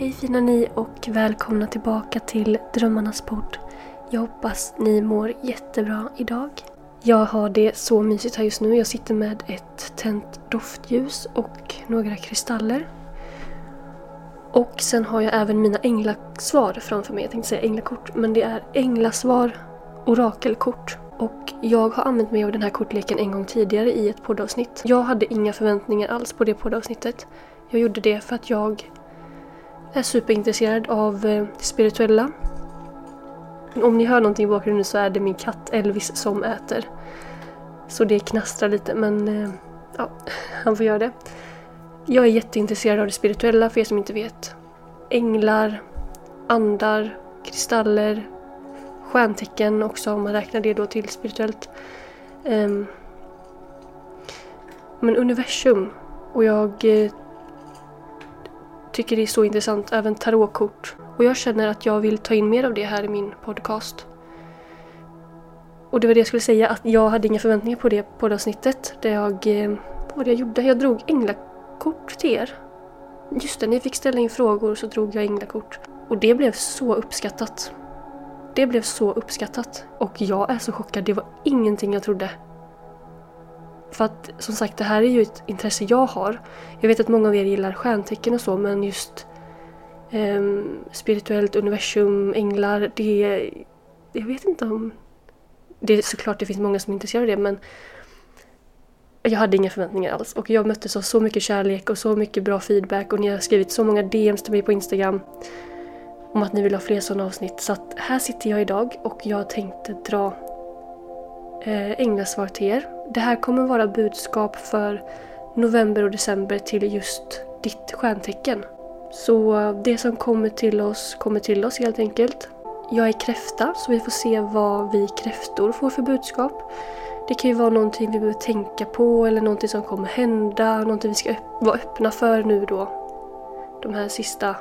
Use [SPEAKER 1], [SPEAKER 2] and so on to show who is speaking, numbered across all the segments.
[SPEAKER 1] Hej fina ni och välkomna tillbaka till Drömmarnas podd. Jag hoppas ni mår jättebra idag. Jag har det så mysigt här just nu. Jag sitter med ett tänt doftljus och några kristaller. Och sen har jag även mina änglasvar framför mig. Jag tänkte säga änglakort, men det är änglasvar orakelkort. Och jag har använt mig av den här kortleken en gång tidigare i ett poddavsnitt. Jag hade inga förväntningar alls på det poddavsnittet. Jag gjorde det för att jag är superintresserad av eh, det spirituella. Om ni hör någonting i bakgrunden så är det min katt Elvis som äter. Så det knastrar lite men eh, ja, han får göra det. Jag är jätteintresserad av det spirituella för er som inte vet. Änglar, andar, kristaller, stjärntecken också om man räknar det då till spirituellt. Ehm, men universum och jag eh, tycker det är så intressant, även tarotkort. Och jag känner att jag vill ta in mer av det här i min podcast. Och det var det jag skulle säga, att jag hade inga förväntningar på det poddavsnittet. Där jag, eh, vad var det jag gjorde? Jag drog änglakort till er. Just det, ni fick ställa in frågor så drog jag änglakort. Och det blev så uppskattat. Det blev så uppskattat. Och jag är så chockad, det var ingenting jag trodde. För att som sagt, det här är ju ett intresse jag har. Jag vet att många av er gillar stjärntecken och så, men just um, spirituellt universum, änglar, det... Jag vet inte om... Det är såklart det finns många som är intresserade av det, men jag hade inga förväntningar alls. Och jag möttes av så mycket kärlek och så mycket bra feedback och ni har skrivit så många DMs till mig på Instagram om att ni vill ha fler sådana avsnitt. Så att här sitter jag idag och jag tänkte dra Eh, ägnas änglasvar till er det här kommer vara budskap för november och december till just ditt stjärntecken. Så det som kommer till oss kommer till oss helt enkelt. Jag är kräfta så vi får se vad vi kräftor får för budskap. Det kan ju vara någonting vi behöver tänka på eller någonting som kommer hända, någonting vi ska vara öppna för nu då. De här sista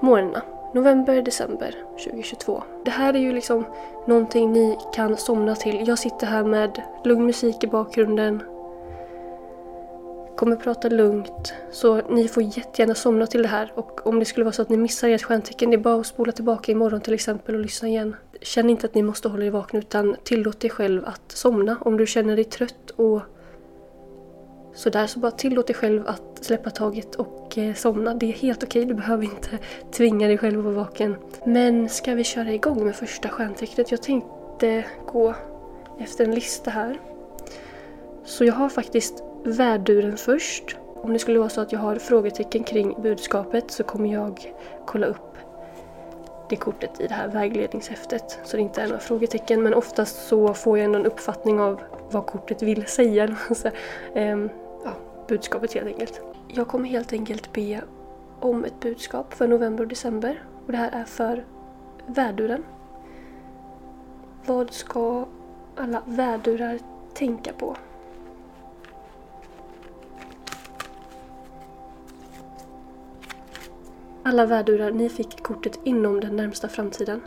[SPEAKER 1] månaderna. November, december 2022. Det här är ju liksom någonting ni kan somna till. Jag sitter här med lugn musik i bakgrunden. Kommer prata lugnt. Så ni får jättegärna somna till det här. Och om det skulle vara så att ni missar ert stjärntecken, det är bara att spola tillbaka imorgon till exempel och lyssna igen. Känn inte att ni måste hålla er vakna utan tillåt dig själv att somna. Om du känner dig trött och sådär så bara tillåt dig själv att släppa taget och eh, somna. Det är helt okej, du behöver inte tvinga dig själv att vara vaken. Men ska vi köra igång med första stjärntecknet? Jag tänkte gå efter en lista här. Så jag har faktiskt värduren först. Om det skulle vara så att jag har frågetecken kring budskapet så kommer jag kolla upp det kortet i det här vägledningshäftet. Så det inte är några frågetecken men oftast så får jag ändå en uppfattning av vad kortet vill säga. Budskapet helt enkelt. Jag kommer helt enkelt be om ett budskap för november och december. Och det här är för väduren. Vad ska alla vädurar tänka på? Alla vädurar, ni fick kortet inom den närmsta framtiden.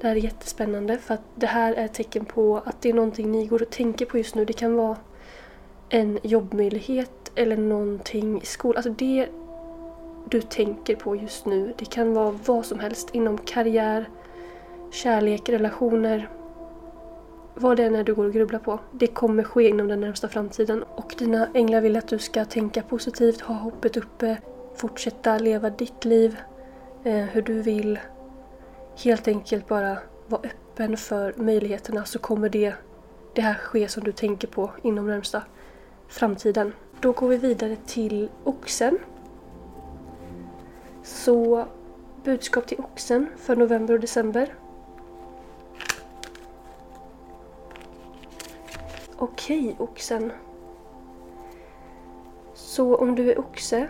[SPEAKER 1] Det här är jättespännande för att det här är ett tecken på att det är någonting ni går och tänker på just nu. Det kan vara en jobbmöjlighet eller någonting i skolan. Alltså det du tänker på just nu, det kan vara vad som helst inom karriär, kärlek, relationer. Vad det än är du går och grubblar på. Det kommer ske inom den närmsta framtiden. Och dina änglar vill att du ska tänka positivt, ha hoppet uppe, fortsätta leva ditt liv eh, hur du vill. Helt enkelt bara vara öppen för möjligheterna så kommer det, det här ske som du tänker på inom närmsta framtiden. Då går vi vidare till oxen. Så budskap till oxen för november och december. Okej, oxen. Så om du är oxe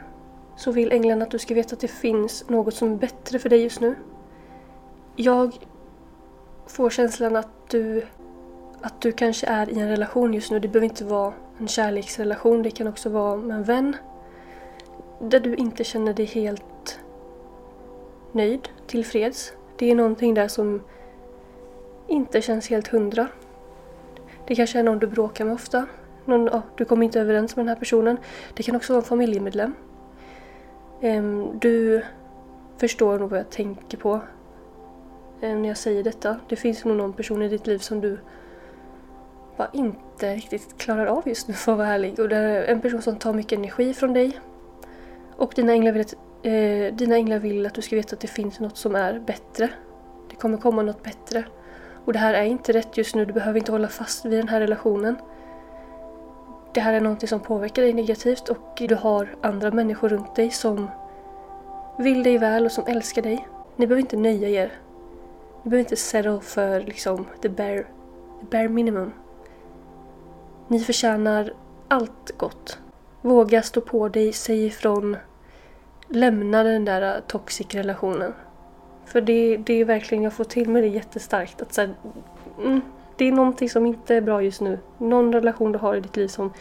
[SPEAKER 1] så vill änglarna att du ska veta att det finns något som är bättre för dig just nu. Jag får känslan att du, att du kanske är i en relation just nu. Det behöver inte vara en kärleksrelation, det kan också vara med en vän. Där du inte känner dig helt nöjd, tillfreds. Det är någonting där som inte känns helt hundra. Det kanske är någon du bråkar med ofta. Någon, ja, du kommer inte överens med den här personen. Det kan också vara en familjemedlem. Ehm, du förstår nog vad jag tänker på eh, när jag säger detta. Det finns nog någon person i ditt liv som du bara inte riktigt klarar av just nu för att vara ärlig. Och det är en person som tar mycket energi från dig. Och dina änglar, vill att, eh, dina änglar vill att du ska veta att det finns något som är bättre. Det kommer komma något bättre. Och det här är inte rätt just nu, du behöver inte hålla fast vid den här relationen. Det här är någonting som påverkar dig negativt och du har andra människor runt dig som vill dig väl och som älskar dig. Ni behöver inte nöja er. Ni behöver inte settle för liksom the bare, the bare minimum. Ni förtjänar allt gott. Våga stå på dig, säg ifrån. Lämna den där äh, toxic relationen. För det, det är verkligen, jag får till mig det jättestarkt. Att så här, mm, det är någonting som inte är bra just nu. Någon relation du har i ditt liv som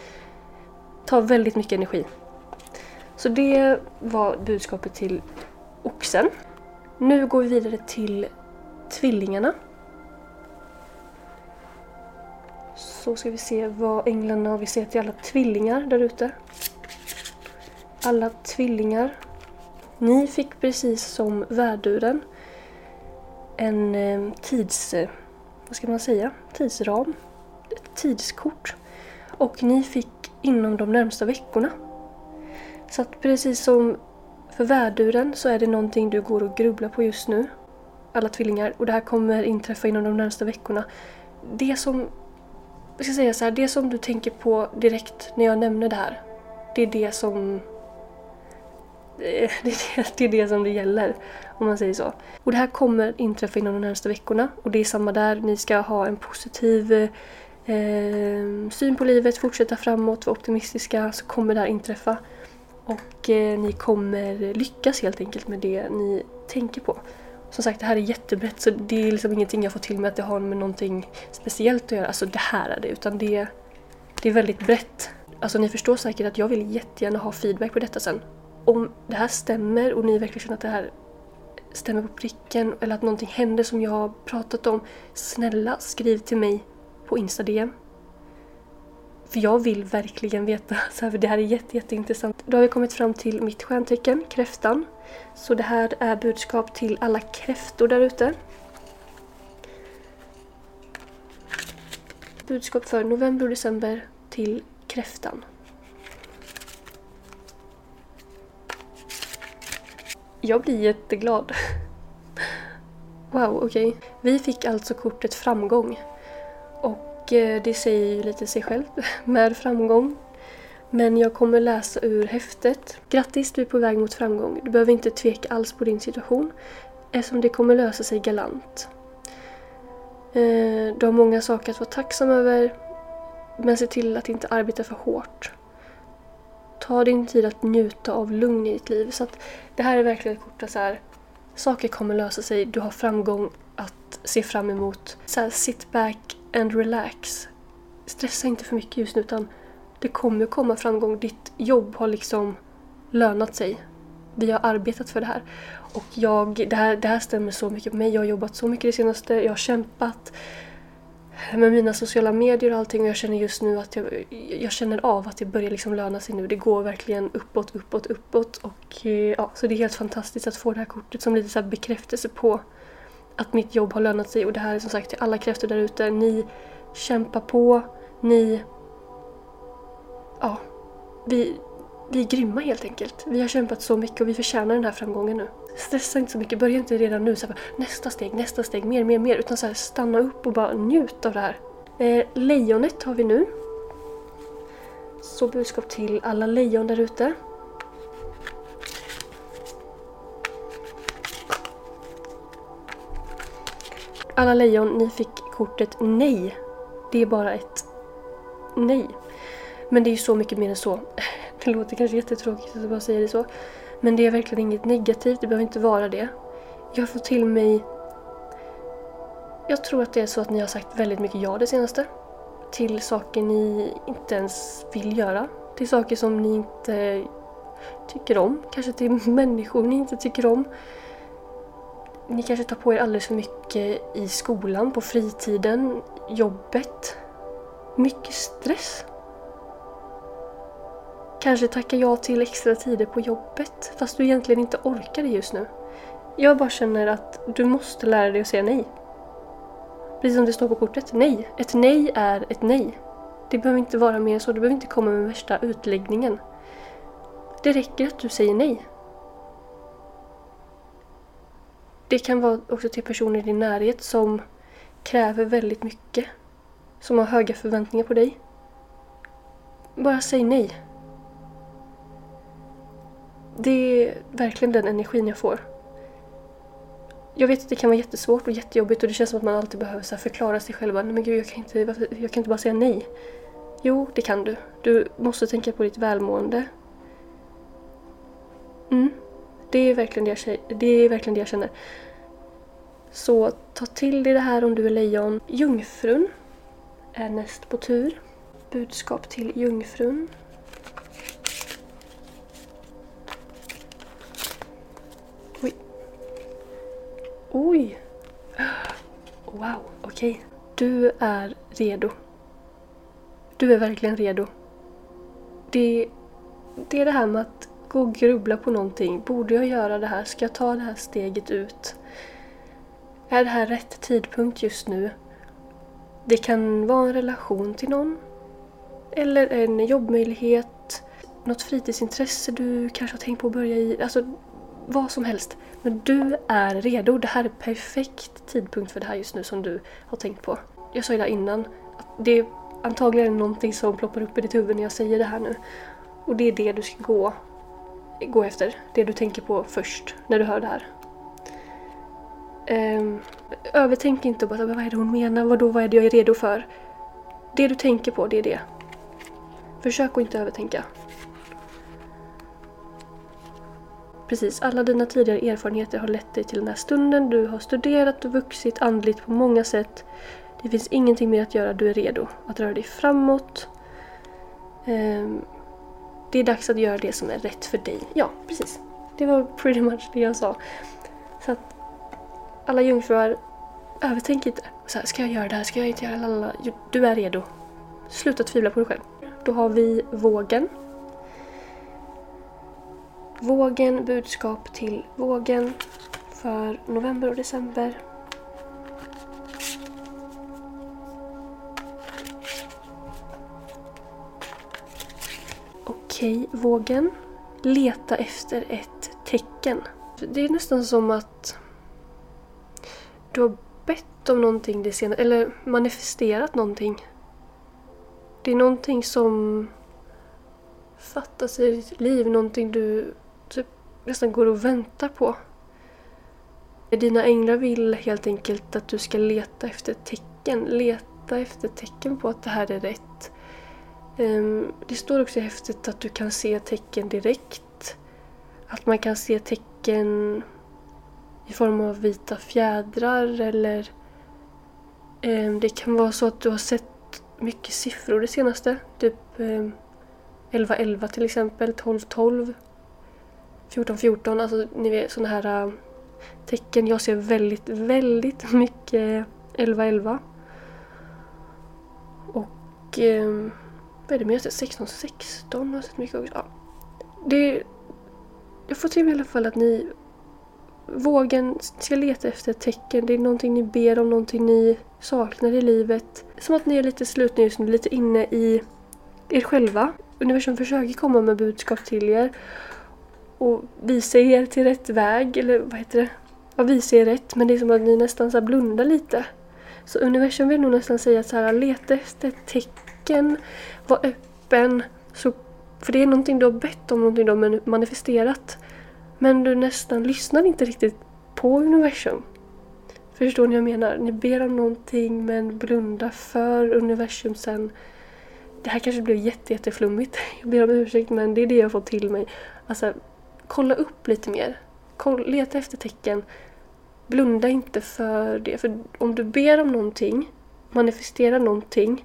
[SPEAKER 1] tar väldigt mycket energi. Så det var budskapet till oxen. Nu går vi vidare till tvillingarna. Så ska vi se vad änglarna har. Vi ser till alla tvillingar där ute. Alla tvillingar. Ni fick precis som värduren en eh, tids... Eh, vad ska man säga? Tidsram. Ett tidskort. Och ni fick inom de närmsta veckorna. Så att precis som för värduren så är det någonting du går och grubblar på just nu. Alla tvillingar. Och det här kommer inträffa inom de närmsta veckorna. Det som... Jag ska säga så här, det som du tänker på direkt när jag nämner det här. Det är det som det, eh, det, är det som det gäller, om man säger så. Och det här kommer inträffa inom de närmaste veckorna och det är samma där. Ni ska ha en positiv eh, syn på livet, fortsätta framåt, vara optimistiska, så kommer det här inträffa. Och eh, ni kommer lyckas helt enkelt med det ni tänker på. Som sagt, det här är jättebrett så det är liksom ingenting jag får till mig att det har med någonting speciellt att göra. Alltså det här är det, utan det, det är väldigt brett. Alltså ni förstår säkert att jag vill jättegärna ha feedback på detta sen om det här stämmer och ni verkligen känner att det här stämmer på pricken eller att någonting händer som jag har pratat om, snälla skriv till mig på Insta-DM. För jag vill verkligen veta, så här, för det här är jätte, jätteintressant. Då har vi kommit fram till mitt stjärntecken, kräftan. Så det här är budskap till alla kräftor där ute. Budskap för november och december till kräftan. Jag blir jätteglad. Wow, okej. Okay. Vi fick alltså kortet framgång. Och eh, det säger ju lite sig självt, med framgång. Men jag kommer läsa ur häftet. Grattis, du är på väg mot framgång. Du behöver inte tveka alls på din situation eftersom det kommer lösa sig galant. Eh, du har många saker att vara tacksam över men se till att inte arbeta för hårt. Ta din tid att njuta av lugn i ditt liv. Så att det här är verkligen ett kort så här, saker kommer lösa sig. Du har framgång att se fram emot. Så här, sit back and relax. Stressa inte för mycket just nu utan det kommer komma framgång. Ditt jobb har liksom lönat sig. Vi har arbetat för det här. Och jag, det, här, det här stämmer så mycket på mig. Jag har jobbat så mycket det senaste. Jag har kämpat med mina sociala medier och allting och jag känner just nu att jag, jag känner av att det börjar liksom löna sig nu. Det går verkligen uppåt, uppåt, uppåt och eh, ja, så det är helt fantastiskt att få det här kortet som lite så bekräftelse på att mitt jobb har lönat sig och det här är som sagt till alla kräftor där ute. Ni kämpar på, ni... Ja, vi, vi är grymma helt enkelt. Vi har kämpat så mycket och vi förtjänar den här framgången nu. Stressa inte så mycket, börja inte redan nu så här, nästa steg, nästa steg, mer, mer, mer. Utan så här, stanna upp och bara njut av det här. Eh, lejonet har vi nu. Så budskap till alla lejon där ute. Alla lejon, ni fick kortet nej. Det är bara ett nej. Men det är ju så mycket mer än så. Det låter kanske jättetråkigt att bara säga det så. Men det är verkligen inget negativt, det behöver inte vara det. Jag får till mig... Jag tror att det är så att ni har sagt väldigt mycket ja det senaste. Till saker ni inte ens vill göra. Till saker som ni inte tycker om. Kanske till människor ni inte tycker om. Ni kanske tar på er alldeles för mycket i skolan, på fritiden, jobbet. Mycket stress. Kanske tacka ja till extra tider på jobbet fast du egentligen inte orkar det just nu. Jag bara känner att du måste lära dig att säga nej. Precis som det står på kortet. Nej. Ett nej är ett nej. Det behöver inte vara mer så. Du behöver inte komma med värsta utläggningen. Det räcker att du säger nej. Det kan vara också till personer i din närhet som kräver väldigt mycket. Som har höga förväntningar på dig. Bara säg nej. Det är verkligen den energin jag får. Jag vet att det kan vara jättesvårt och jättejobbigt och det känns som att man alltid behöver så förklara sig själv. Nej men gud, jag kan, inte, jag kan inte bara säga nej. Jo, det kan du. Du måste tänka på ditt välmående. Mm. Det är verkligen det jag, det är verkligen det jag känner. Så ta till dig det här om du är lejon. Jungfrun är näst på tur. Budskap till jungfrun. Oj. Oj! Wow, okej. Okay. Du är redo. Du är verkligen redo. Det, det är det här med att gå och grubbla på någonting. Borde jag göra det här? Ska jag ta det här steget ut? Är det här rätt tidpunkt just nu? Det kan vara en relation till någon. Eller en jobbmöjlighet. Något fritidsintresse du kanske har tänkt på att börja i. Alltså vad som helst. Men du är redo. Det här är perfekt tidpunkt för det här just nu som du har tänkt på. Jag sa ju det innan. Att det är antagligen någonting som ploppar upp i ditt huvud när jag säger det här nu. Och det är det du ska gå, gå efter. Det du tänker på först när du hör det här. Um, övertänk inte bara vad är det hon menar, Vadå, vad är det jag är redo för? Det du tänker på, det är det. Försök att inte övertänka. Precis, alla dina tidigare erfarenheter har lett dig till den här stunden. Du har studerat och vuxit andligt på många sätt. Det finns ingenting mer att göra, du är redo att röra dig framåt. Um, det är dags att göra det som är rätt för dig. Ja, precis. Det var pretty much det jag sa. Så att alla jungfrur, övertänk inte. Så här, ska jag göra det här? Ska jag inte göra det? Du är redo. Sluta tvivla på dig själv. Då har vi vågen. Vågen, budskap till vågen för november och december. Okej, vågen. Leta efter ett tecken. Det är nästan som att du har bett om någonting det senaste, eller manifesterat någonting. Det är någonting som fattas i ditt liv, någonting du typ nästan går och väntar på. Dina änglar vill helt enkelt att du ska leta efter tecken, leta efter tecken på att det här är rätt. Ehm, det står också i Häftet att du kan se tecken direkt. Att man kan se tecken i form av vita fjädrar eller ehm, det kan vara så att du har sett mycket siffror det senaste. Typ ehm, 1111 till exempel, 1212, 1414, alltså ni vet sådana här äh, tecken. Jag ser väldigt, väldigt mycket 1111. Och vad är det mer? jag har jag sett mycket också. Ja. Det, jag får till i alla fall att ni vågen ska leta efter tecken. Det är någonting ni ber om, någonting ni saknar i livet. Som att ni är lite slut just nu, lite inne i er själva. Universum försöker komma med budskap till er och visa er till rätt väg, eller vad heter det? Ja, visa er rätt, men det är som att ni nästan så blundar lite. Så universum vill nog nästan säga så här, leta efter tecken, var öppen, Så, för det är någonting du har bett om, någonting du har manifesterat. Men du nästan lyssnar inte riktigt på universum. Förstår ni vad jag menar? Ni ber om någonting men blundar för universum sen. Det här kanske blev jätte, jätteflummigt. Jag ber om ursäkt men det är det jag fått till mig. Alltså, kolla upp lite mer. Kolla, leta efter tecken. Blunda inte för det. För om du ber om någonting, manifesterar någonting.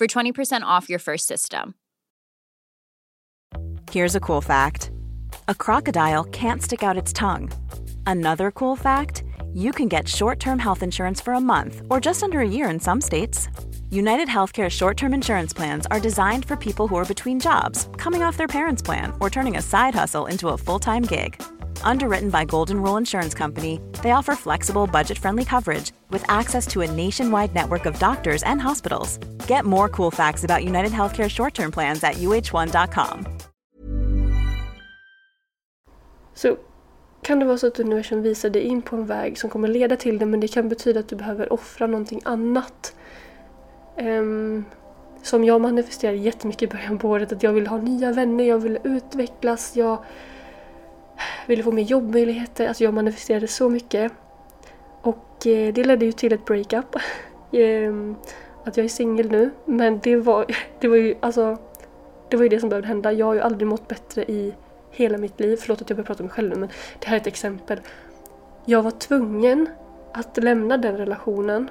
[SPEAKER 2] for 20% off your first system.
[SPEAKER 3] Here's a cool fact a crocodile can't stick out its tongue. Another cool fact you can get short term health insurance for a month or just under a year in some states. United Healthcare short term insurance plans are designed for people who are between jobs, coming off their parents' plan, or turning a side hustle into a full time gig. Underwritten by Golden Rule Insurance Company, they offer flexible, budget friendly coverage with access to a nationwide network of doctors and hospitals. Get more cool facts about United Healthcare short term plans at uh1.com.
[SPEAKER 1] Så kan det vara så att universum visar dig in på en väg som kommer leda till det men det kan betyda att du behöver offra någonting annat. Um, som jag manifesterade jättemycket i början på året, att jag ville ha nya vänner, jag ville utvecklas, jag ville få mer jobbmöjligheter. Alltså jag manifesterade så mycket. Och eh, det ledde ju till ett breakup. um, att jag är singel nu. Men det var, det var ju alltså det var ju det som behövde hända. Jag har ju aldrig mått bättre i hela mitt liv. Förlåt att jag börjar prata om mig själv nu men det här är ett exempel. Jag var tvungen att lämna den relationen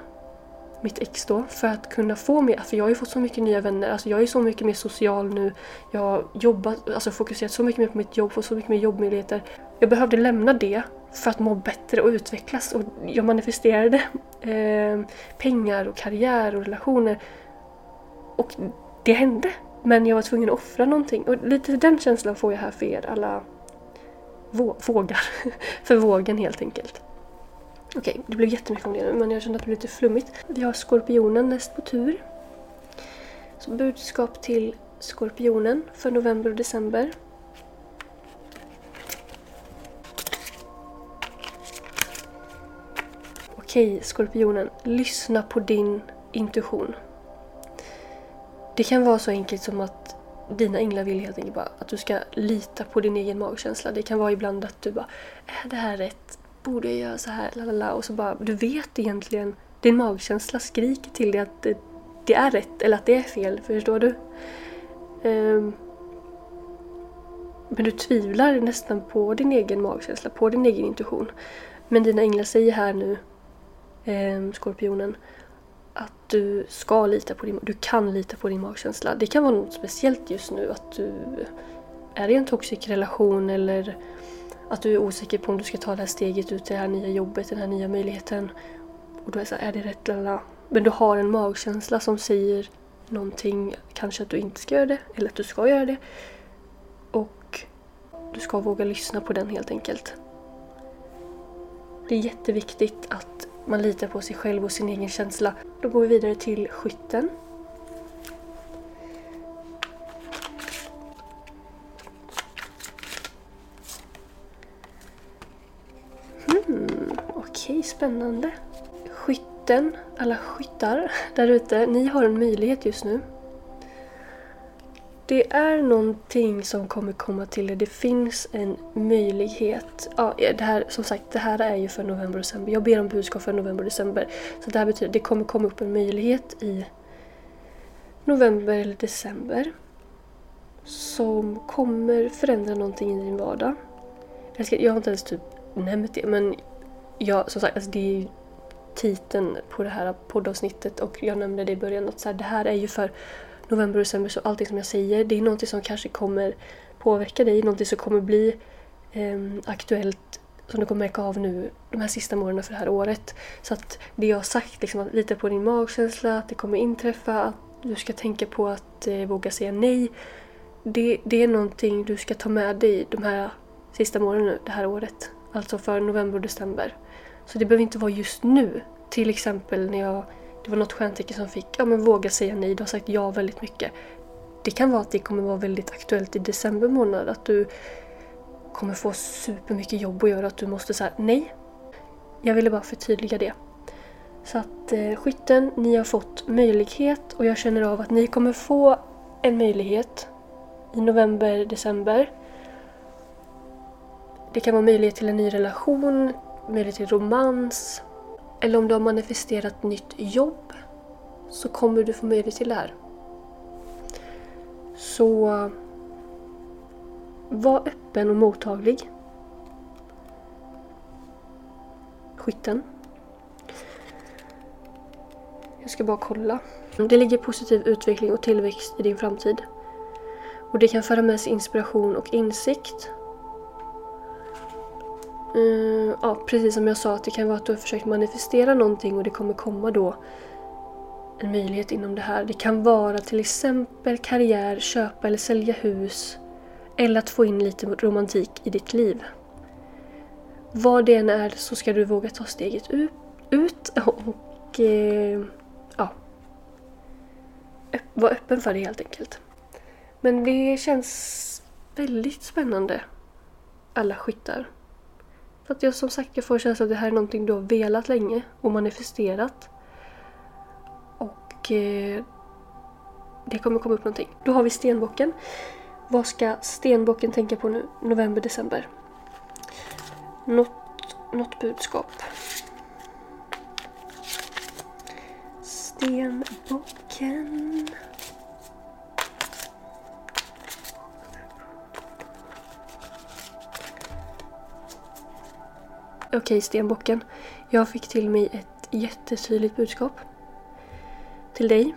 [SPEAKER 1] mitt ex då för att kunna få mer, för jag har ju fått så mycket nya vänner, alltså jag är så mycket mer social nu. Jag har jobbat, alltså fokuserat så mycket mer på mitt jobb, fått så mycket mer jobbmöjligheter. Jag behövde lämna det för att må bättre och utvecklas och jag manifesterade eh, pengar och karriär och relationer. Och det hände. Men jag var tvungen att offra någonting och lite den känslan får jag här för er alla vågar. för vågen helt enkelt. Okej, okay, det blev jättemycket om det nu men jag kände att det blev lite flummigt. Vi har Skorpionen näst på tur. Så budskap till Skorpionen för november och december. Okej, okay, Skorpionen. Lyssna på din intuition. Det kan vara så enkelt som att dina änglar vill helt enkelt bara att du ska lita på din egen magkänsla. Det kan vara ibland att du bara, är det här rätt? Borde jag göra så här? Lalala. Och så bara, du vet egentligen, din magkänsla skriker till dig att det, det är rätt eller att det är fel, förstår du? Um, men du tvivlar nästan på din egen magkänsla, på din egen intuition. Men dina änglar säger här nu, eh, Skorpionen, att du ska lita på din, du kan lita på din magkänsla. Det kan vara något speciellt just nu, att du är i en toxic relation eller att du är osäker på om du ska ta det här steget ut till det här nya jobbet, den här nya möjligheten. Och då är det så här, är det rätt? Lala. Men du har en magkänsla som säger någonting, kanske att du inte ska göra det, eller att du ska göra det. Och du ska våga lyssna på den helt enkelt. Det är jätteviktigt att man litar på sig själv och sin egen känsla. Då går vi vidare till skytten. Spännande. Skytten, alla skyttar där ute, ni har en möjlighet just nu. Det är någonting som kommer komma till er. Det finns en möjlighet. Ja, det här, som sagt, det här är ju för november och december. Jag ber om budskap för november och december. Så det här betyder att det kommer komma upp en möjlighet i november eller december som kommer förändra någonting i din vardag. Jag, ska, jag har inte ens typ nämnt det men ja, som sagt, alltså det är titeln på det här poddavsnittet och jag nämnde det i början att så här, det här är ju för november och december så allting som jag säger det är någonting som kanske kommer påverka dig, någonting som kommer bli eh, aktuellt som du kommer märka av nu de här sista månaderna för det här året. Så att det jag har sagt, liksom, att lita på din magkänsla, att det kommer inträffa, att du ska tänka på att eh, våga säga nej. Det, det är någonting du ska ta med dig de här sista månaderna det här året. Alltså för november och december. Så det behöver inte vara just nu. Till exempel när jag, det var något stjärntecken som fick, ja men våga säga nej, du har sagt ja väldigt mycket. Det kan vara att det kommer vara väldigt aktuellt i december månad, att du kommer få supermycket jobb att göra, att du måste säga nej. Jag ville bara förtydliga det. Så att eh, skytten, ni har fått möjlighet och jag känner av att ni kommer få en möjlighet i november, december. Det kan vara möjlighet till en ny relation, möjlighet till romans. Eller om du har manifesterat nytt jobb så kommer du få möjlighet till det här. Så var öppen och mottaglig. Skytten. Jag ska bara kolla. Det ligger positiv utveckling och tillväxt i din framtid. Och det kan föra med sig inspiration och insikt. Uh, ja, precis som jag sa, att det kan vara att du har försökt manifestera någonting och det kommer komma då en möjlighet inom det här. Det kan vara till exempel karriär, köpa eller sälja hus eller att få in lite romantik i ditt liv. Vad det än är så ska du våga ta steget ut och eh, ja, vara öppen för det helt enkelt. Men det känns väldigt spännande, alla skyttar. För att jag som sagt jag får känslan att det här är någonting du har velat länge och manifesterat. Och eh, det kommer komma upp någonting. Då har vi stenbocken. Vad ska stenbocken tänka på nu, november, december? Något, något budskap. Stenbocken. Okej, stenbocken. Jag fick till mig ett jättetydligt budskap. Till dig.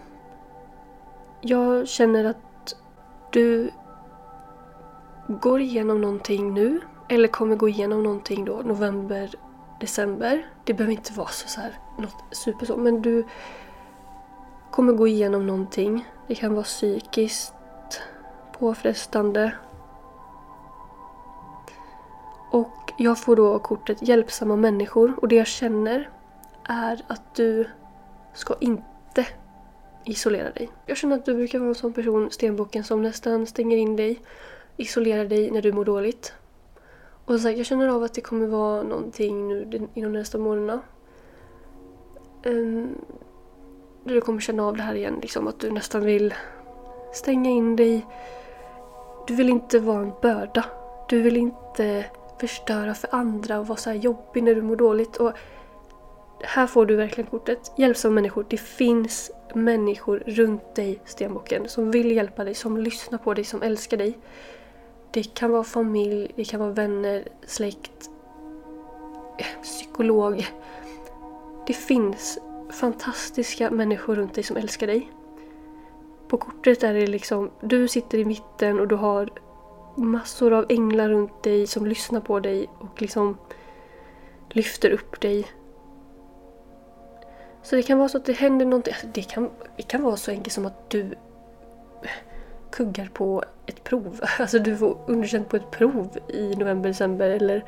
[SPEAKER 1] Jag känner att du går igenom någonting nu eller kommer gå igenom någonting då november, december. Det behöver inte vara så, så här, något super så, men du kommer gå igenom någonting. Det kan vara psykiskt påfrestande. Och jag får då kortet hjälpsamma människor och det jag känner är att du ska inte isolera dig. Jag känner att du brukar vara en sån person, stenbocken, som nästan stänger in dig Isolerar dig när du mår dåligt. Och så jag känner av att det kommer vara någonting nu inom nästa månaderna. Um, du kommer känna av det här igen, liksom att du nästan vill stänga in dig. Du vill inte vara en börda. Du vill inte förstöra för andra och vara så här jobbig när du mår dåligt. Och här får du verkligen kortet. Hjälpsamma människor. Det finns människor runt dig, Stenbocken, som vill hjälpa dig, som lyssnar på dig, som älskar dig. Det kan vara familj, det kan vara vänner, släkt, eh, psykolog. Det finns fantastiska människor runt dig som älskar dig. På kortet är det liksom, du sitter i mitten och du har massor av änglar runt dig som lyssnar på dig och liksom lyfter upp dig. Så det kan vara så att det händer någonting. Alltså, det kan, det kan vara så enkelt som att du kuggar på ett prov. Alltså du får underkänt på ett prov i november, december eller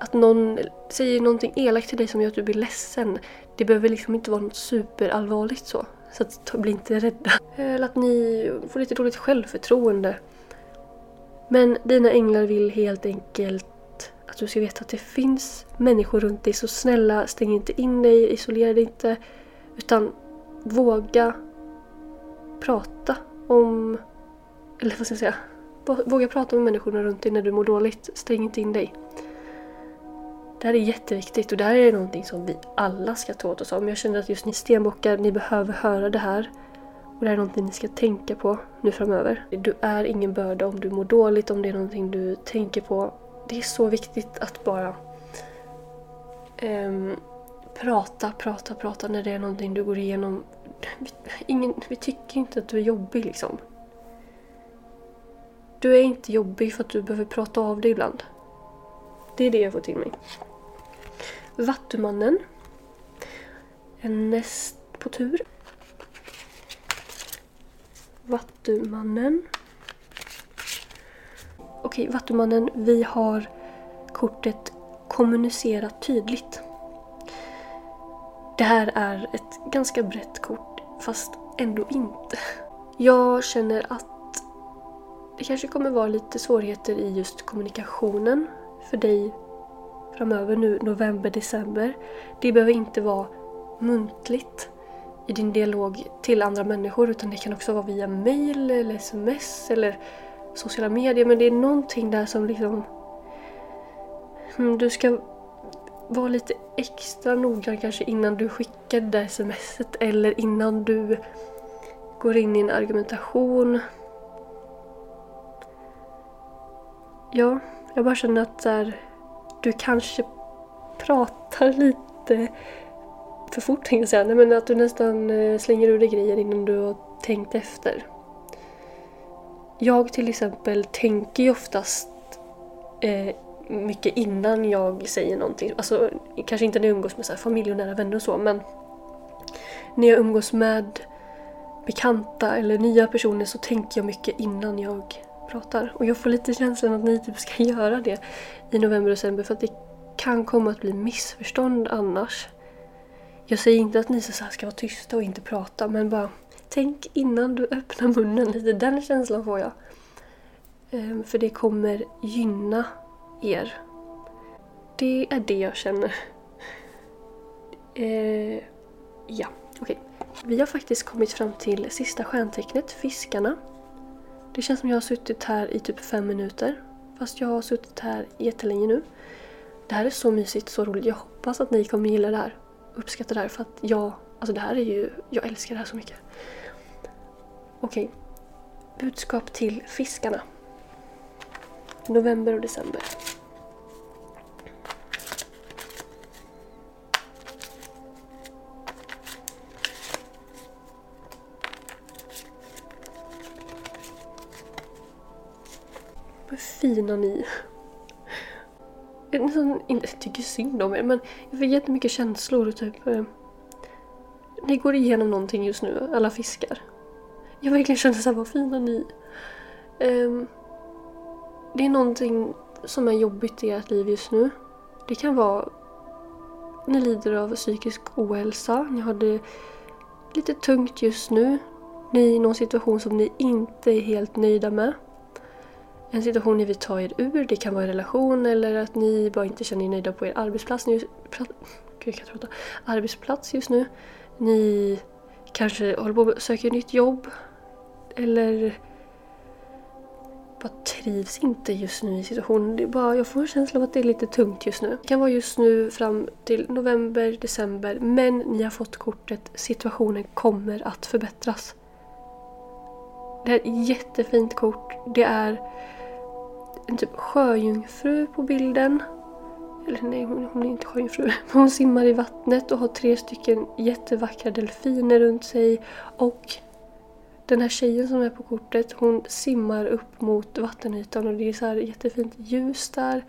[SPEAKER 1] att någon säger någonting elakt till dig som gör att du blir ledsen. Det behöver liksom inte vara något superallvarligt så. Så att, bli inte rädda. Eller att ni får lite dåligt självförtroende. Men dina änglar vill helt enkelt att du ska veta att det finns människor runt dig. Så snälla, stäng inte in dig, isolera dig inte. Utan våga prata om eller vad ska jag säga? Våga prata med människorna runt dig när du mår dåligt. Stäng inte in dig. Det här är jätteviktigt och det här är någonting som vi alla ska ta åt oss av. Men jag känner att just ni stenbockar, ni behöver höra det här. Och det här är någonting ni ska tänka på nu framöver. Du är ingen börda om du mår dåligt, om det är någonting du tänker på. Det är så viktigt att bara um, prata, prata, prata när det är någonting du går igenom. Vi, ingen, vi tycker inte att du är jobbig liksom. Du är inte jobbig för att du behöver prata av dig ibland. Det är det jag får till mig. Vattumannen. Är näst på tur. Vattumannen. Okej, Vattumannen. Vi har kortet kommunicera tydligt. Det här är ett ganska brett kort, fast ändå inte. Jag känner att det kanske kommer vara lite svårigheter i just kommunikationen för dig framöver nu, november, december. Det behöver inte vara muntligt i din dialog till andra människor utan det kan också vara via mail eller sms eller sociala medier men det är någonting där som liksom hmm, du ska vara lite extra noggrann kanske innan du skickar det där smset eller innan du går in i en argumentation. Ja, jag bara känner att där, du kanske pratar lite för fort tänkte jag säga. Nej, men att du nästan eh, slänger ur dig grejer innan du har tänkt efter. Jag till exempel tänker ju oftast eh, mycket innan jag säger någonting. Alltså kanske inte när jag umgås med så här, familj och nära vänner och så men när jag umgås med bekanta eller nya personer så tänker jag mycket innan jag pratar. Och jag får lite känslan att ni typ ska göra det i november och december för att det kan komma att bli missförstånd annars. Jag säger inte att ni så ska vara tysta och inte prata men bara tänk innan du öppnar munnen lite. Den känslan får jag. Ehm, för det kommer gynna er. Det är det jag känner. Ehm, ja, okej. Okay. Vi har faktiskt kommit fram till sista stjärntecknet, fiskarna. Det känns som jag har suttit här i typ fem minuter. Fast jag har suttit här jättelänge nu. Det här är så mysigt, så roligt. Jag hoppas att ni kommer gilla det här. Uppskattar det här för att jag, alltså det här är ju, jag älskar det här så mycket. Okej. Budskap till fiskarna. November och december. Vad fina ni nästan inte tycker synd om er men jag får jättemycket känslor typ. Eh, ni går igenom någonting just nu, alla fiskar. Jag verkligen känner såhär, vad fina ni um, Det är någonting som är jobbigt i ert liv just nu. Det kan vara ni lider av psykisk ohälsa, ni har det lite tungt just nu. Ni är i någon situation som ni inte är helt nöjda med. En situation ni vill ta er ur, det kan vara en relation eller att ni bara inte känner er nöjda på er arbetsplats, just, pra, Gud, jag kan arbetsplats just nu. Ni kanske håller på att söka nytt jobb eller bara trivs inte just nu i situationen. Det är bara, jag får en känsla av att det är lite tungt just nu. Det kan vara just nu fram till november, december men ni har fått kortet situationen kommer att förbättras. Det är ett jättefint kort. Det är en typ sjöjungfru på bilden. Eller nej, hon är inte sjöjungfru. Hon simmar i vattnet och har tre stycken jättevackra delfiner runt sig. Och den här tjejen som är på kortet hon simmar upp mot vattenytan och det är så här jättefint ljus där.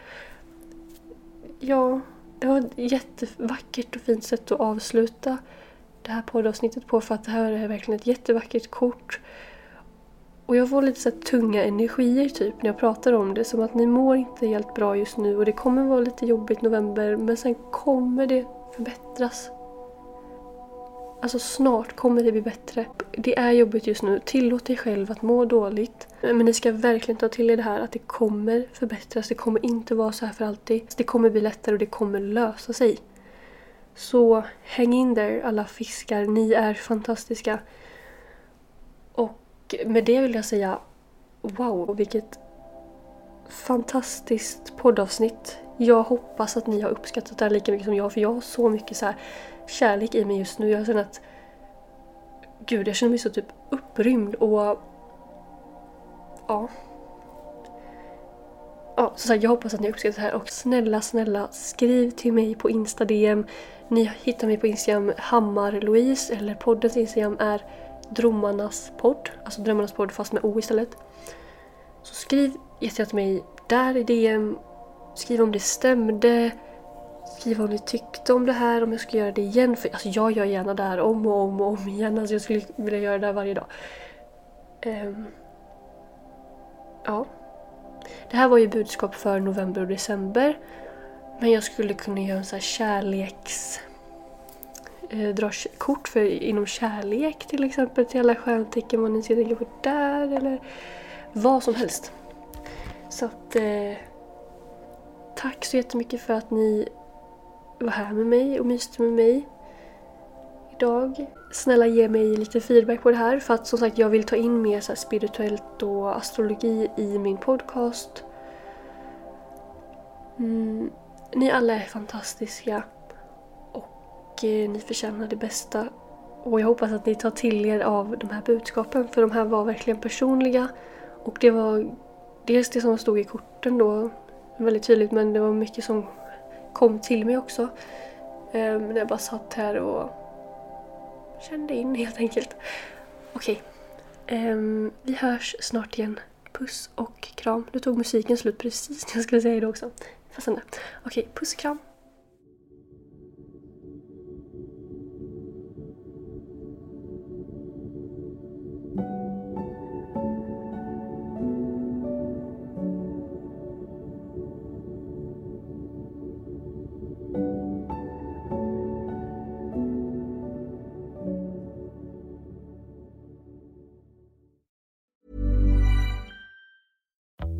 [SPEAKER 1] Ja, det var ett jättevackert och fint sätt att avsluta det här poddavsnittet på för att det här är verkligen ett jättevackert kort. Och jag får lite så tunga energier typ när jag pratar om det. Som att ni mår inte helt bra just nu och det kommer vara lite jobbigt november men sen kommer det förbättras. Alltså snart kommer det bli bättre. Det är jobbigt just nu. Tillåt dig själv att må dåligt. Men ni ska verkligen ta till er det här att det kommer förbättras. Det kommer inte vara så här för alltid. Det kommer bli lättare och det kommer lösa sig. Så häng in där alla fiskar. Ni är fantastiska. Och med det vill jag säga wow, vilket fantastiskt poddavsnitt. Jag hoppas att ni har uppskattat det här lika mycket som jag för jag har så mycket så kärlek i mig just nu. Jag känner att Gud, jag känner mig så typ upprymd och ja. ja, så jag hoppas att ni uppskattar det här och snälla, snälla skriv till mig på Insta-DM. Ni hittar mig på Instagram Hammar-Louise eller poddens Instagram är Drömmarnas podd. Alltså Drömmarnas podd fast med O istället. Så skriv jättegärna till mig där i DM. Skriv om det stämde. Skriv vad ni tyckte om det här, om jag ska göra det igen. För alltså, jag gör gärna det här om och om och om igen. Alltså, jag skulle vilja göra det här varje dag. Um, ja. Det här var ju budskap för november och december. Men jag skulle kunna göra en sån här kärleks... Eh, dra kort för inom kärlek till exempel till alla stjärntecken vad ni ska tänka på där eller vad som helst. Så att... Eh, tack så jättemycket för att ni var här med mig och myste med mig idag. Snälla ge mig lite feedback på det här för att som sagt jag vill ta in mer så spirituellt och astrologi i min podcast. Mm, ni alla är fantastiska och eh, ni förtjänar det bästa. Och jag hoppas att ni tar till er av de här budskapen för de här var verkligen personliga. Och det var dels det som stod i korten då väldigt tydligt men det var mycket som kom till mig också. Ehm, när jag bara satt här och kände in helt enkelt. Okej, Ehm, vi hörs snart igen. Puss och kram. Nu tog musiken slut precis när jag skulle säga det också. Fast Okej, puss och kram.